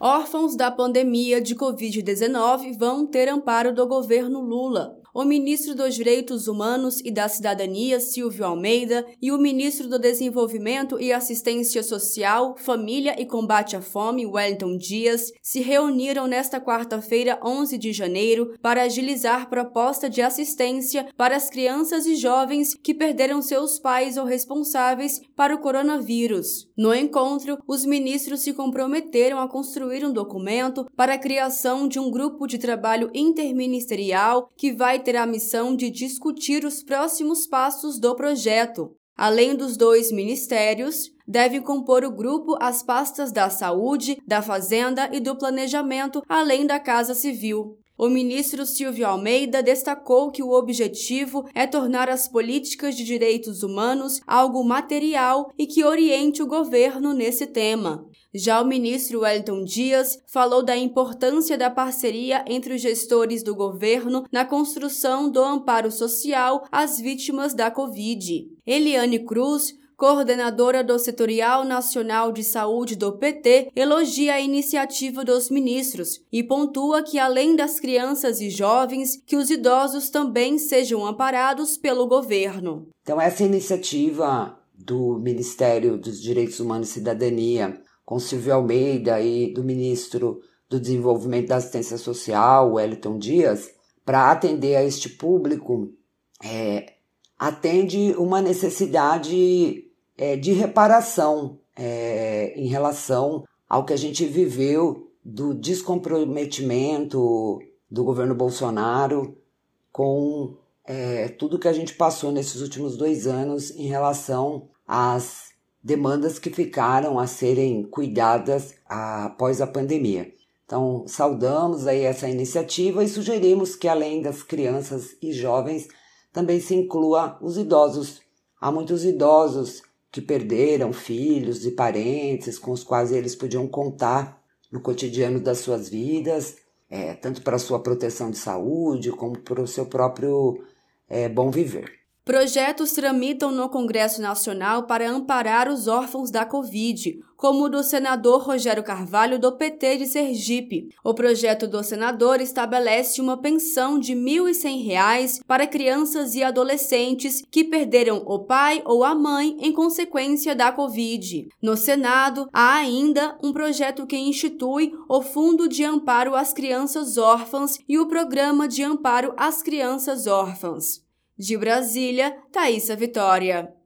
Órfãos da pandemia de Covid-19 vão ter amparo do governo Lula o ministro dos Direitos Humanos e da Cidadania, Silvio Almeida, e o ministro do Desenvolvimento e Assistência Social, Família e Combate à Fome, Wellington Dias, se reuniram nesta quarta-feira, 11 de janeiro, para agilizar proposta de assistência para as crianças e jovens que perderam seus pais ou responsáveis para o coronavírus. No encontro, os ministros se comprometeram a construir um documento para a criação de um grupo de trabalho interministerial que vai vai ter a missão de discutir os próximos passos do projeto. Além dos dois ministérios, deve compor o grupo as pastas da Saúde, da Fazenda e do Planejamento, além da Casa Civil. O ministro Silvio Almeida destacou que o objetivo é tornar as políticas de direitos humanos algo material e que oriente o governo nesse tema. Já o ministro Wellington Dias falou da importância da parceria entre os gestores do governo na construção do amparo social às vítimas da Covid. Eliane Cruz coordenadora do Setorial Nacional de Saúde do PT, elogia a iniciativa dos ministros e pontua que, além das crianças e jovens, que os idosos também sejam amparados pelo governo. Então, essa iniciativa do Ministério dos Direitos Humanos e Cidadania com Silvio Almeida e do ministro do Desenvolvimento da Assistência Social, Wellington Dias, para atender a este público, é, atende uma necessidade é, de reparação é, em relação ao que a gente viveu do descomprometimento do governo Bolsonaro com é, tudo que a gente passou nesses últimos dois anos em relação às demandas que ficaram a serem cuidadas após a pandemia. Então, saudamos aí essa iniciativa e sugerimos que além das crianças e jovens, também se inclua os idosos. Há muitos idosos que perderam filhos e parentes com os quais eles podiam contar no cotidiano das suas vidas, é, tanto para sua proteção de saúde como para o seu próprio é, bom viver. Projetos tramitam no Congresso Nacional para amparar os órfãos da Covid, como o do senador Rogério Carvalho, do PT de Sergipe. O projeto do senador estabelece uma pensão de R$ 1.100 para crianças e adolescentes que perderam o pai ou a mãe em consequência da Covid. No Senado, há ainda um projeto que institui o Fundo de Amparo às Crianças Órfãs e o Programa de Amparo às Crianças Órfãs. De Brasília, Thaisa Vitória.